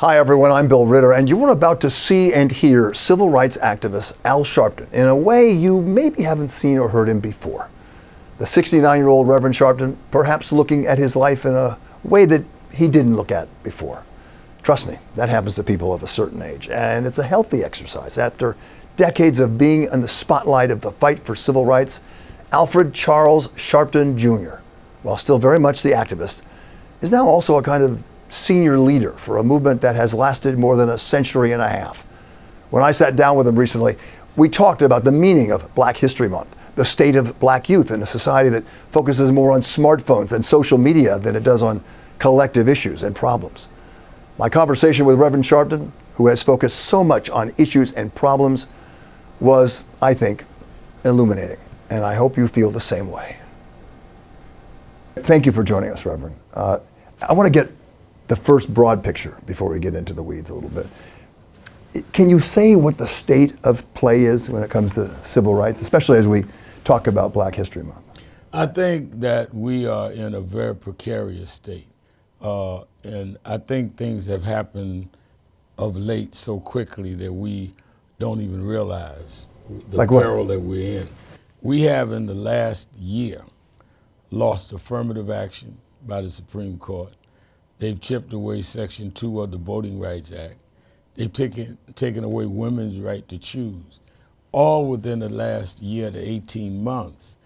Hi, everyone. I'm Bill Ritter, and you are about to see and hear civil rights activist Al Sharpton in a way you maybe haven't seen or heard him before. The 69 year old Reverend Sharpton, perhaps looking at his life in a way that he didn't look at before. Trust me, that happens to people of a certain age, and it's a healthy exercise. After decades of being in the spotlight of the fight for civil rights, Alfred Charles Sharpton Jr., while still very much the activist, is now also a kind of senior leader for a movement that has lasted more than a century and a half. When I sat down with him recently, we talked about the meaning of Black History Month, the state of black youth in a society that focuses more on smartphones and social media than it does on collective issues and problems. My conversation with Reverend Sharpton, who has focused so much on issues and problems, was, I think, illuminating. And I hope you feel the same way. Thank you for joining us, Reverend. Uh, I want to get the first broad picture before we get into the weeds a little bit. Can you say what the state of play is when it comes to civil rights, especially as we talk about Black History Month? I think that we are in a very precarious state. Uh, and I think things have happened of late so quickly that we don't even realize the like peril that we're in. We have, in the last year, lost affirmative action by the Supreme Court. They've chipped away Section 2 of the Voting Rights Act. They've taken, taken away women's right to choose, all within the last year to 18 months.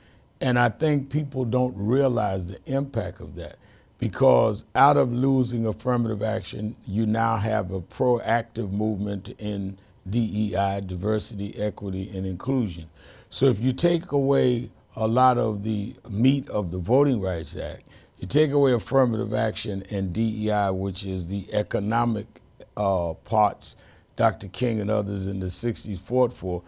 And I think people don't realize the impact of that because out of losing affirmative action, you now have a proactive movement in DEI, diversity, equity, and inclusion. So if you take away a lot of the meat of the Voting Rights Act, you take away affirmative action and DEI, which is the economic uh, parts Dr. King and others in the 60s fought for,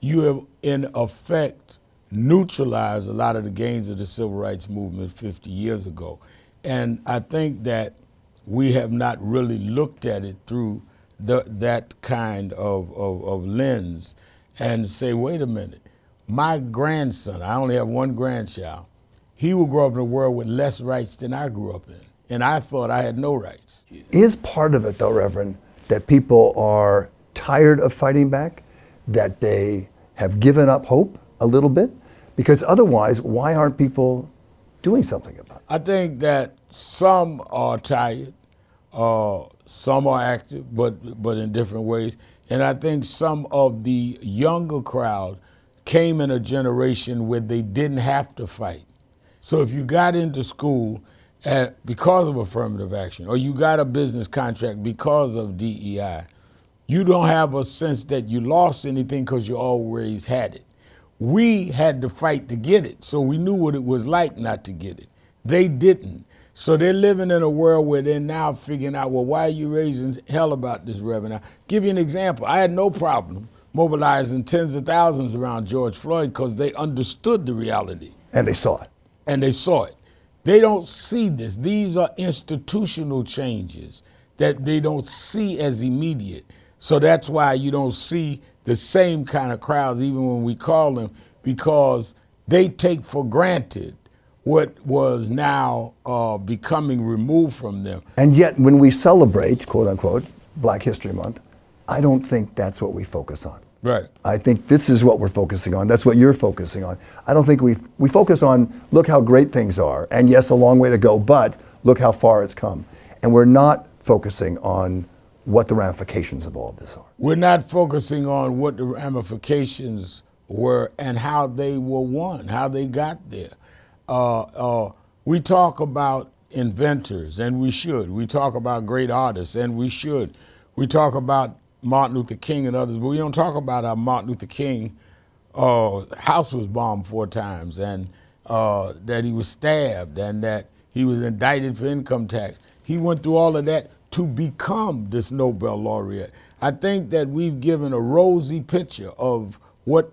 you have in effect neutralized a lot of the gains of the civil rights movement 50 years ago. And I think that we have not really looked at it through the, that kind of, of, of lens and say, wait a minute, my grandson, I only have one grandchild, he will grow up in a world with less rights than I grew up in. And I thought I had no rights. Is part of it, though, Reverend, that people are tired of fighting back, that they have given up hope a little bit? Because otherwise, why aren't people doing something about it? I think that some are tired, uh, some are active, but, but in different ways. And I think some of the younger crowd came in a generation where they didn't have to fight. So if you got into school at, because of affirmative action, or you got a business contract because of DEI, you don't have a sense that you lost anything because you always had it. We had to fight to get it, so we knew what it was like not to get it. They didn't. So they're living in a world where they're now figuring out, well, why are you raising hell about this, Reverend? I'll give you an example. I had no problem mobilizing tens of thousands around George Floyd because they understood the reality. And they saw it and they saw it. They don't see this. These are institutional changes that they don't see as immediate. So that's why you don't see the same kind of crowds, even when we call them, because they take for granted what was now uh, becoming removed from them. And yet, when we celebrate, quote unquote, Black History Month, I don't think that's what we focus on. Right. I think this is what we're focusing on. That's what you're focusing on. I don't think we we focus on look how great things are, and yes, a long way to go, but look how far it's come, and we're not focusing on what the ramifications of all of this are. We're not focusing on what the ramifications were and how they were won, how they got there. Uh, uh, we talk about inventors, and we should. We talk about great artists, and we should. We talk about Martin Luther King and others, but we don't talk about how Martin Luther King uh, house was bombed four times and uh, that he was stabbed and that he was indicted for income tax. He went through all of that to become this Nobel laureate. I think that we've given a rosy picture of what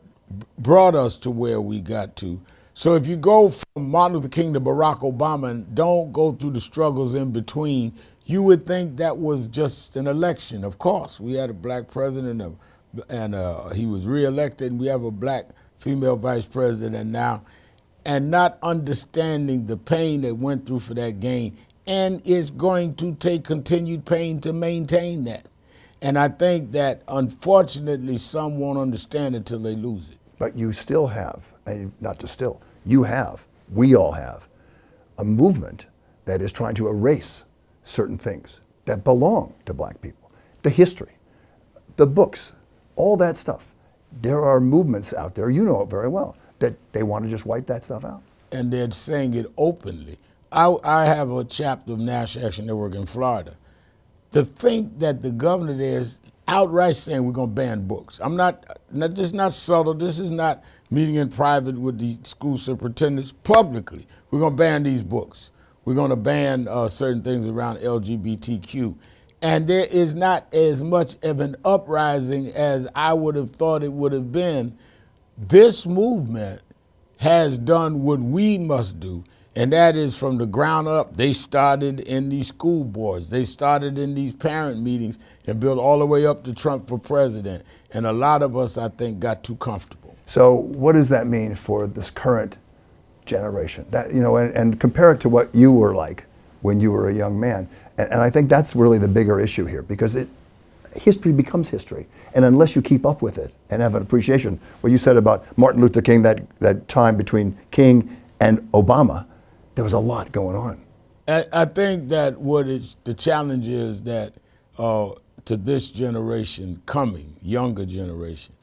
brought us to where we got to. So if you go from Martin Luther King to Barack Obama and don't go through the struggles in between, you would think that was just an election. Of course, we had a black president and, and uh, he was reelected, and we have a black female vice president now. And not understanding the pain that went through for that gain and it's going to take continued pain to maintain that. And I think that unfortunately some won't understand it until they lose it. But you still have, and not just still, you have, we all have, a movement that is trying to erase certain things that belong to black people. The history, the books, all that stuff. There are movements out there, you know it very well, that they want to just wipe that stuff out. And they're saying it openly. I, I have a chapter of National Action Network in Florida. To think that the governor there is outright saying we're going to ban books. I'm not, not, this is not subtle. This is not meeting in private with the school superintendents publicly. We're going to ban these books. We're going to ban uh, certain things around LGBTQ. And there is not as much of an uprising as I would have thought it would have been. This movement has done what we must do, and that is from the ground up. They started in these school boards, they started in these parent meetings, and built all the way up to Trump for president. And a lot of us, I think, got too comfortable. So, what does that mean for this current generation? That you know, and, and compare it to what you were like when you were a young man. And, and I think that's really the bigger issue here because it, history becomes history. And unless you keep up with it and have an appreciation, what you said about Martin Luther King, that, that time between King and Obama, there was a lot going on. I, think that what is the challenge is that uh, to this generation coming, younger generation,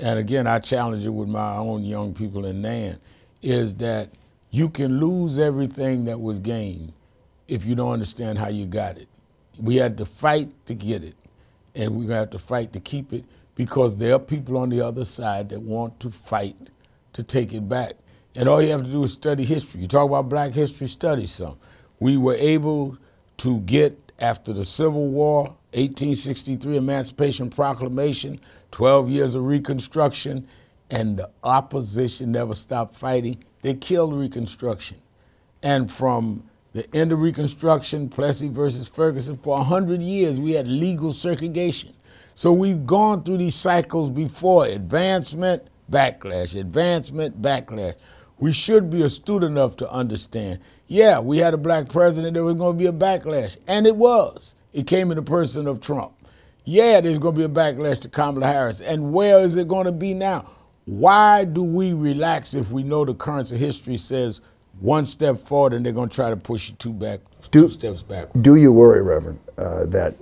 and again, I challenge it with my own young people in NAN, is that you can lose everything that was gained if you don't understand how you got it. We had to fight to get it, and we're gonna have to fight to keep it because there are people on the other side that want to fight to take it back. And all you have to do is study history. You talk about black history, study some. We were able to get, after the Civil War, 1863 Emancipation Proclamation, 12 years of Reconstruction, and the opposition never stopped fighting. They killed Reconstruction. And from the end of Reconstruction, Plessy versus Ferguson, for 100 years we had legal segregation. So we've gone through these cycles before advancement, backlash, advancement, backlash. We should be astute enough to understand. Yeah, we had a black president, there was going to be a backlash, and it was. It came in the person of Trump. Yeah, there's going to be a backlash to Kamala Harris. And where is it going to be now? Why do we relax if we know the currents of history says one step forward and they're going to try to push you two back, do, two steps back. Do you worry, Reverend, uh, that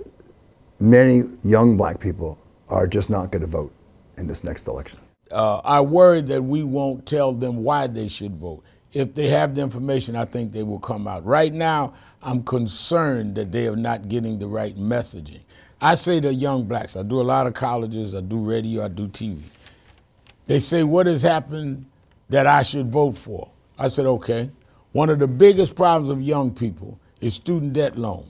many young black people are just not going to vote in this next election? Uh, I worry that we won't tell them why they should vote. If they have the information, I think they will come out. Right now, I'm concerned that they are not getting the right messaging. I say to young blacks, I do a lot of colleges, I do radio, I do TV. They say, What has happened that I should vote for? I said, okay. One of the biggest problems of young people is student debt loan.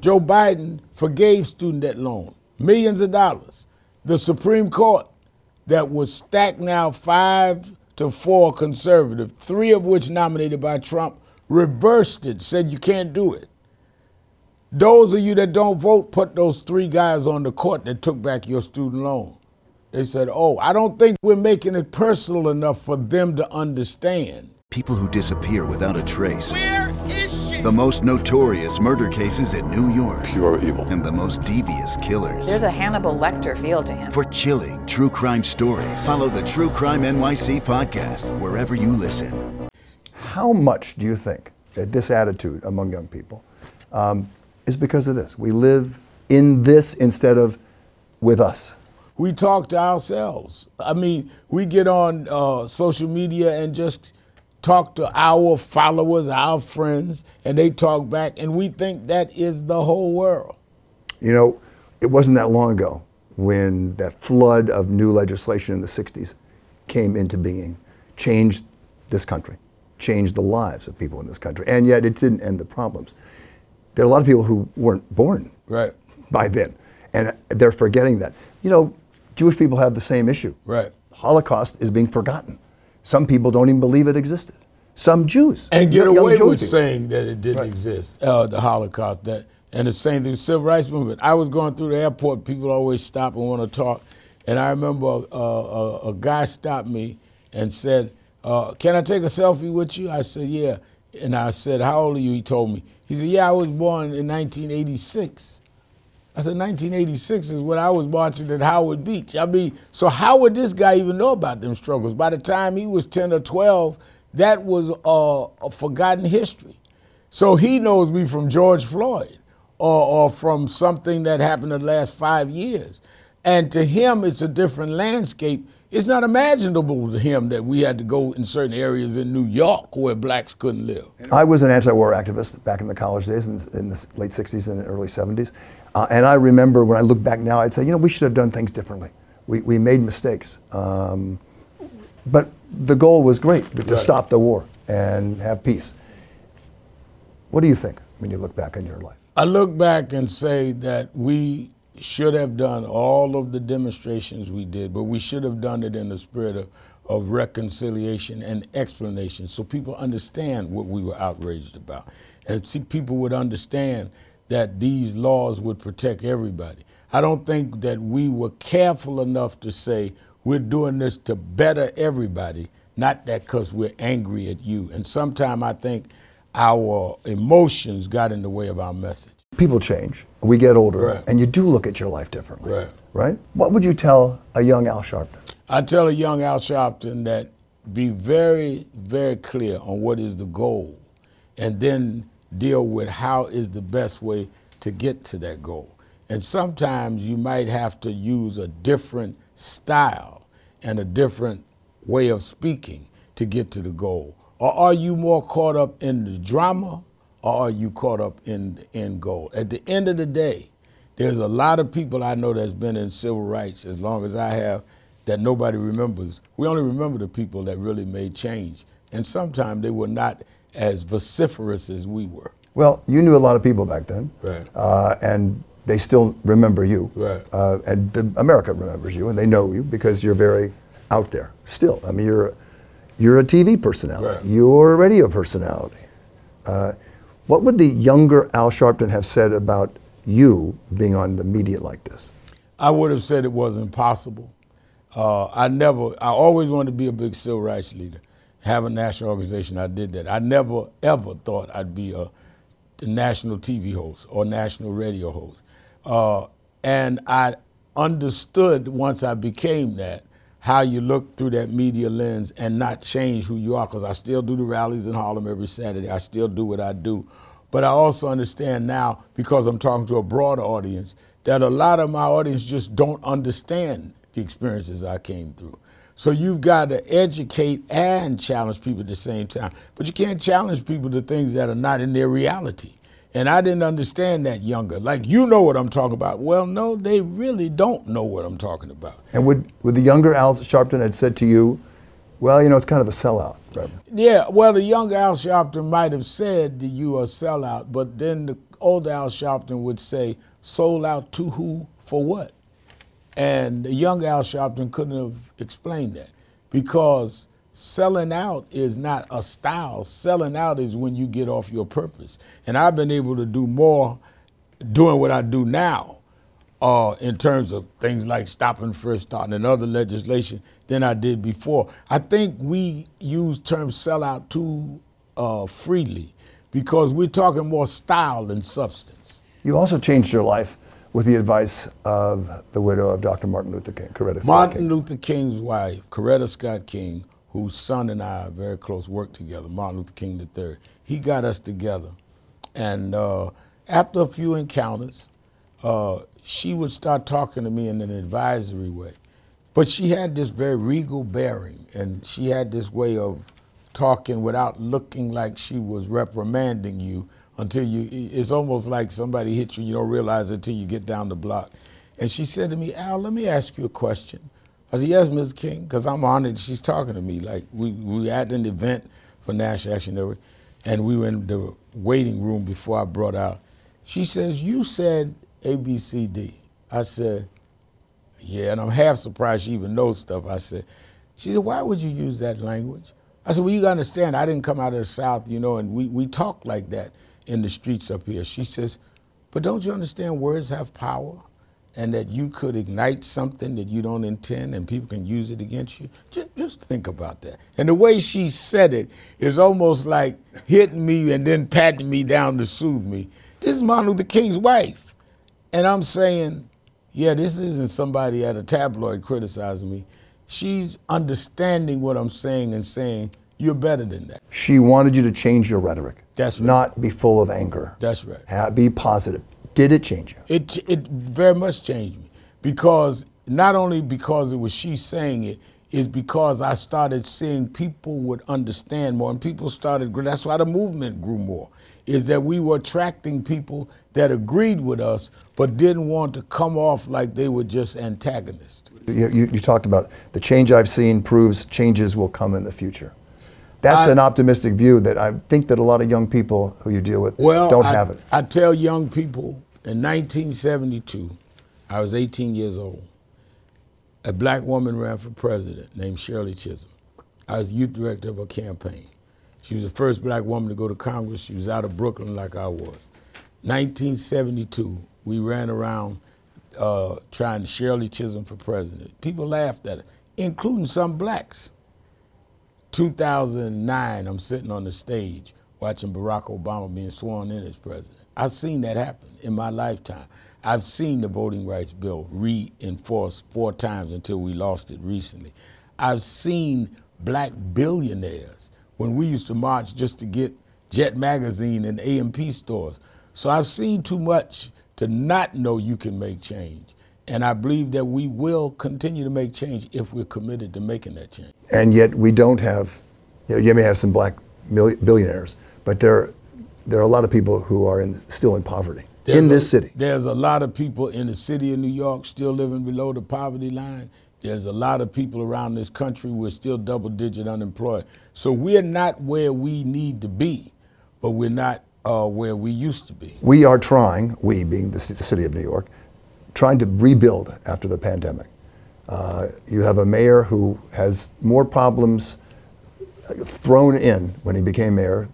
Joe Biden forgave student debt loan, millions of dollars. The Supreme Court, that was stacked now five to four conservative, three of which nominated by Trump, reversed it, said you can't do it. Those of you that don't vote, put those three guys on the court that took back your student loan. They said, Oh, I don't think we're making it personal enough for them to understand. People who disappear without a trace. Where is she? The most notorious murder cases in New York. Pure evil. And the most devious killers. There's a Hannibal Lecter feel to him. For chilling true crime stories, follow the True Crime NYC podcast wherever you listen. How much do you think that this attitude among young people um, is because of this? We live in this instead of with us we talk to ourselves. I mean, we get on uh, social media and just talk to our followers, our friends, and they talk back, and we think that is the whole world. You know, it wasn't that long ago when that flood of new legislation in the 60s came into being, changed this country, changed the lives of people in this country, and yet it didn't end the problems. There are a lot of people who weren't born right. by then, and they're forgetting that. You know, Jewish people have the same issue. Right. Holocaust is being forgotten. Some people don't even believe it existed. Some Jews and get away with saying that it didn't right. exist, uh, the Holocaust. That and the same thing, the civil rights movement. I was going through the airport. People always stop and want to talk, and I remember uh, a, a, guy stopped me and said, uh, "Can I take a selfie with you?" I said, "Yeah." And I said, How old are you? He told me. He said, Yeah, I was born in 1986. I said, 1986 is when I was marching at Howard Beach. I mean, so how would this guy even know about them struggles? By the time he was 10 or 12, that was uh, a forgotten history. So he knows me from George Floyd or, or from something that happened in the last five years. And to him, it's a different landscape. It's not imaginable to him that we had to go in certain areas in New York where blacks couldn't live. I was an anti-war activist back in the college days in, in the late 60s and early 70s. Uh, and I remember when I look back now, I'd say, you know, we should have done things differently. We, we made mistakes. Um, but the goal was great, to Right. stop the war and have peace. What do you think when you look back on your life? I look back and say that we should have done all of the demonstrations we did, but we should have done it in the spirit of, of reconciliation and explanation so people understand what we were outraged about. And see, people would understand that these laws would protect everybody. I don't think that we were careful enough to say we're doing this to better everybody, not that because we're angry at you. And sometimes I think our emotions got in the way of our message. People change, we get older, Right. and you do look at your life differently. Right. Right? What would you tell a young Al Sharpton? I tell a young Al Sharpton that be very, very clear on what is the goal and then deal with how is the best way to get to that goal. And sometimes you might have to use a different style and a different way of speaking to get to the goal. Or are you more caught up in the drama or are you caught up in the end goal? At the end of the day, there's a lot of people I know that's been in civil rights as long as I have that nobody remembers. We only remember the people that really made change. And sometimes they were not as vociferous as we were. Well, you knew a lot of people back then, Right. uh, and they still remember you. Right. Uh, and the, America remembers you, and they know you because you're very out there. Still, I mean, you're you're a TV personality. Right. You're a radio personality. Uh, what would the younger Al Sharpton have said about you being on the media like this? I would have said it was impossible. Uh, I never, I always wanted to be a big civil rights leader, have a national organization. I did that. I never, ever thought I'd be a, a national TV host or national radio host. Uh, and I understood once I became that how you look through that media lens and not change who you are because I still do the rallies in Harlem every Saturday. I still do what I do. But I also understand now, because I'm talking to a broader audience, that a lot of my audience just don't understand the experiences I came through. So you've got to educate and challenge people at the same time. But you can't challenge people to things that are not in their reality. And I didn't understand that younger. Like, you know what I'm talking about. Well, no, they really don't know what I'm talking about. And would, would the younger Al Sharpton had said to you, well, you know, it's kind of a sellout. Yeah, well, the younger Al Sharpton might have said that you are a sellout, but then the old Al Sharpton would say, sold out to who, for what? And the young Al Sharpton couldn't have explained that because selling out is not a style. Selling out is when you get off your purpose. And I've been able to do more doing what I do now uh, in terms of things like stopping first starting and other legislation than I did before. I think we use term sellout too uh, freely because we're talking more style than substance. You also changed your life with the advice of the widow of Dr. Martin Luther King, Coretta Scott King. Martin Luther King's wife, Coretta Scott King, whose son and I are very close, worked together, Martin Luther King III. He got us together. And uh, after a few encounters, uh, she would start talking to me in an advisory way. But she had this very regal bearing, and she had this way of talking without looking like she was reprimanding you until you, it's almost like somebody hit you, you don't realize it until you get down the block. And she said to me, Al, let me ask you a question. I said, yes, Ms. King, because I'm honored she's talking to me. Like, we, we at an event for National Action Network, and we were in the waiting room before I brought out. She says, you said ABCD. I said, yeah, and I'm half surprised she even knows stuff. I said, she said, why would you use that language? I said, well, you understand, I didn't come out of the South, you know, and we, we talk like that in the streets up here. She says, but don't you understand words have power? And that you could ignite something that you don't intend and people can use it against you? Just, just think about that. And the way she said it is almost like hitting me and then patting me down to soothe me. This is Martin Luther King's wife. And I'm saying, yeah, this isn't somebody at a tabloid criticizing me. She's understanding what I'm saying and saying, you're better than that. She wanted you to change your rhetoric. That's right. Not be full of anger. That's right. Be positive. Did it change you? It it very much changed me because not only because it was she saying it, is because I started seeing people would understand more, and people started. That's why the movement grew more. Is that we were attracting people that agreed with us, but didn't want to come off like they were just antagonists. You, you, you talked about the change I've seen proves changes will come in the future. That's I- an optimistic view that I think that a lot of young people who you deal with Well, don't I, have it. I tell young people in 1972, I was 18 years old. A black woman ran for president named Shirley Chisholm. I was youth director of her campaign. She was the first black woman to go to Congress. She was out of Brooklyn like I was. 1972, we ran around uh, trying Shirley Chisholm for president. People laughed at her, including some blacks. 2009, I'm sitting on the stage watching Barack Obama being sworn in as president. I've seen that happen in my lifetime. I've seen the voting rights bill reinforced four times until we lost it recently. I've seen black billionaires when we used to march just to get Jet Magazine and A&P stores. So I've seen too much to not know you can make change. And I believe that we will continue to make change if we're committed to making that change. and yet we don't have. You, know, you may have some black mil- billionaires, but there, there are a lot of people who are in, still in poverty in There's this a- city. There's a lot of people in the city of New York still living below the poverty line. There's a lot of people around this country who are still double digit unemployed. So we're not where we need to be, but we're not uh, where we used to be. We are trying, we being the city of New York, trying to rebuild after the pandemic. Uh, you have a mayor who has more problems thrown in when he became mayor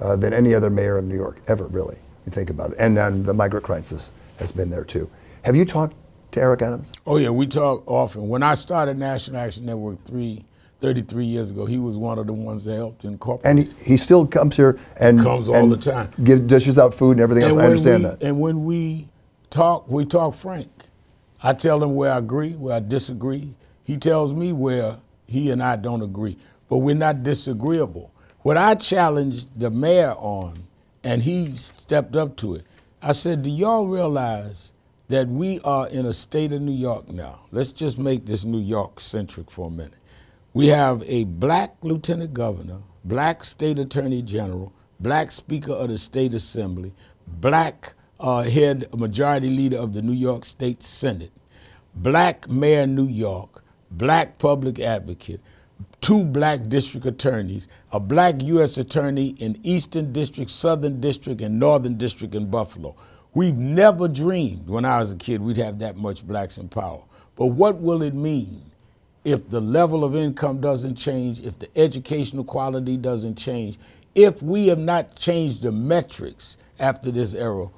uh, than any other mayor of New York ever, really. You think about it, and then the migrant crisis has been there too. Have you talked to Eric Adams? Oh yeah, we talk often. When I started National Action Network three, 33 years ago, he was one of the ones that helped incorporate. And he, he still comes here and Comes all and the time. Gives dishes out food and everything else. I understand we, that. And when we talk, we talk frank. I tell him where I agree, where I disagree. He tells me where he and I don't agree, but we're not disagreeable. What I challenged the mayor on, and he stepped up to it, I said, Do y'all realize that we are in a state of New York now? Let's just make this New York centric for a minute. We have a black lieutenant governor, black state attorney general, black speaker of the state assembly, black uh, head majority leader of the New York State Senate, black mayor New York, black public advocate, two black district attorneys, a black U.S. attorney in Eastern District, Southern District, and Northern District in Buffalo. We've never dreamed when I was a kid we'd have that much blacks in power. But what will it mean if the level of income doesn't change, if the educational quality doesn't change, if we have not changed the metrics after this era?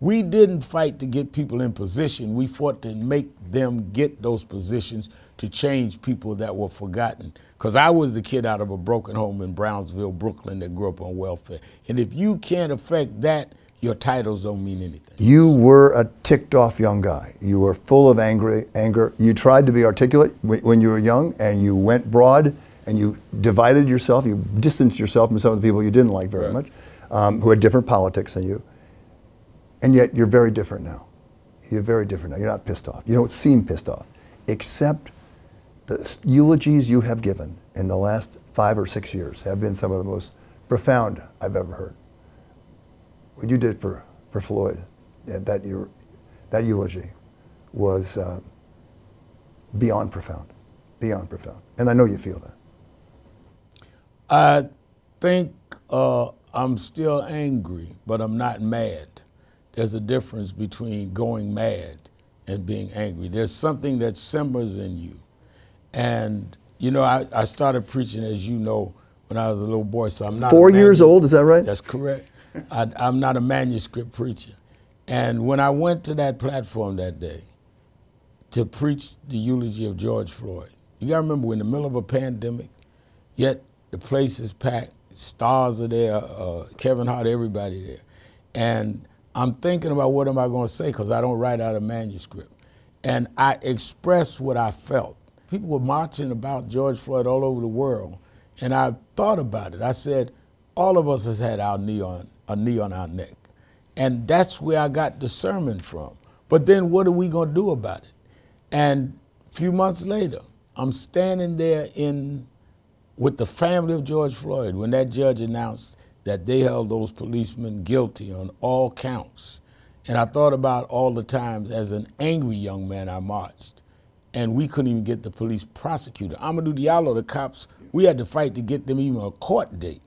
We didn't fight to get people in position. We fought to make them get those positions to change people that were forgotten. Because I was the kid out of a broken home in Brownsville, Brooklyn, that grew up on welfare. And if you can't affect that, your titles don't mean anything. You were a ticked off young guy. You were full of angry, anger. You tried to be articulate when, when you were young, and you went broad and you divided yourself. You distanced yourself from some of the people you didn't like very Right. much, um, who had different politics than you. And yet you're very different now. You're very different now. You're not pissed off. You don't seem pissed off, except the eulogies you have given in the last five or six years have been some of the most profound I've ever heard what you did for, for Floyd, yeah, that, your, that eulogy was uh, beyond profound, beyond profound. And I know you feel that. I think uh, I'm still angry, but I'm not mad. There's a difference between going mad and being angry. There's something that simmers in you. And, you know, I, I started preaching, as you know, when I was a little boy, so I'm not. a Four years old, is that right? That's correct. I, I'm not a manuscript preacher. And when I went to that platform that day, to preach the eulogy of George Floyd. You got to remember, we're in the middle of a pandemic, yet the place is packed. Stars are there, uh, Kevin Hart, everybody there. And I'm thinking about what am I going to say because I don't write out a manuscript. And I expressed what I felt. People were marching about George Floyd all over the world. And I thought about it. I said, all of us has had our knee on, a knee on our neck. And that's where I got the sermon from. But then what are we going to do about it? And a few months later, I'm standing there in with the family of George Floyd when that judge announced that they held those policemen guilty on all counts. And I thought about all the times as an angry young man I marched, and we couldn't even get the police prosecutor. Amadou Diallo, the cops, we had to fight to get them even a court date.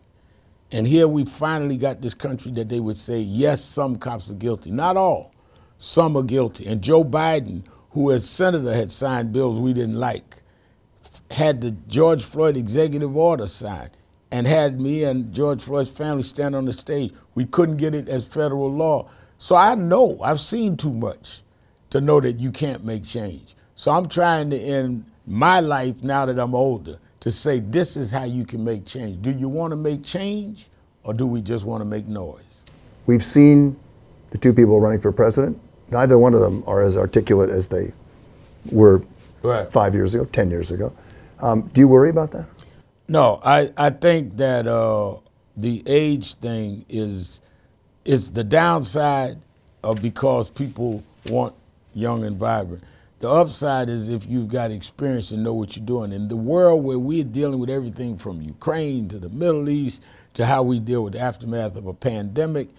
And here we finally got this country that they would say, yes, some cops are guilty. Not all. Some are guilty. And Joe Biden, who as senator had signed bills we didn't like, had the George Floyd executive order signed and had me and George Floyd's family stand on the stage. We couldn't get it as federal law. So I know, I've seen too much to know that you can't make change. So I'm trying to end my life now that I'm older to say this is how you can make change. Do you want to make change or do we just want to make noise? We've seen the two people running for president. Neither one of them are as articulate as they were Right. five years ago, 10 years ago. Um, do you worry about that? No, I, I think that uh, the age thing is is the downside of because people want young and vibrant. The upside is if you've got experience and know what you're doing. In the world where we're dealing with everything from Ukraine to the Middle East to how we deal with the aftermath of a pandemic,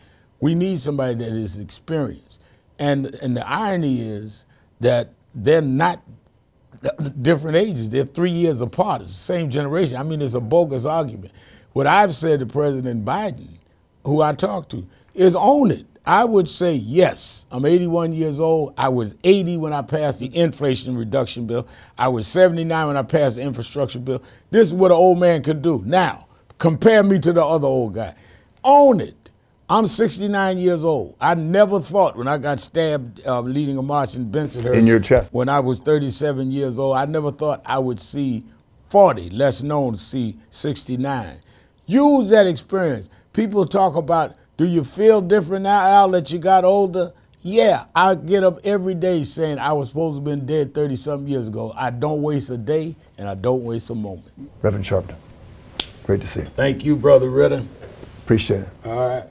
we need somebody that is experienced. And and the irony is that they're not different ages. They're three years apart. It's the same generation. I mean, it's a bogus argument. What I've said to President Biden, who I talked to, is own it. I would say yes. I'm 81 years old. I was 80 when I passed the Inflation Reduction Bill. I was 79 when I passed the Infrastructure Bill. This is what an old man could do. Now, compare me to the other old guy. Own it. I'm 69 years old. I never thought when I got stabbed uh, leading a march in Bensonhurst In your chest. when I was 37 years old, I never thought I would see 40, less known to see 69. Use that experience. People talk about, do you feel different now, Al, that you got older? Yeah, I get up every day saying I was supposed to have been dead 30 something years ago. I don't waste a day and I don't waste a moment. Reverend Sharpton, great to see you. Thank you, Brother Ritter. Appreciate it. All right.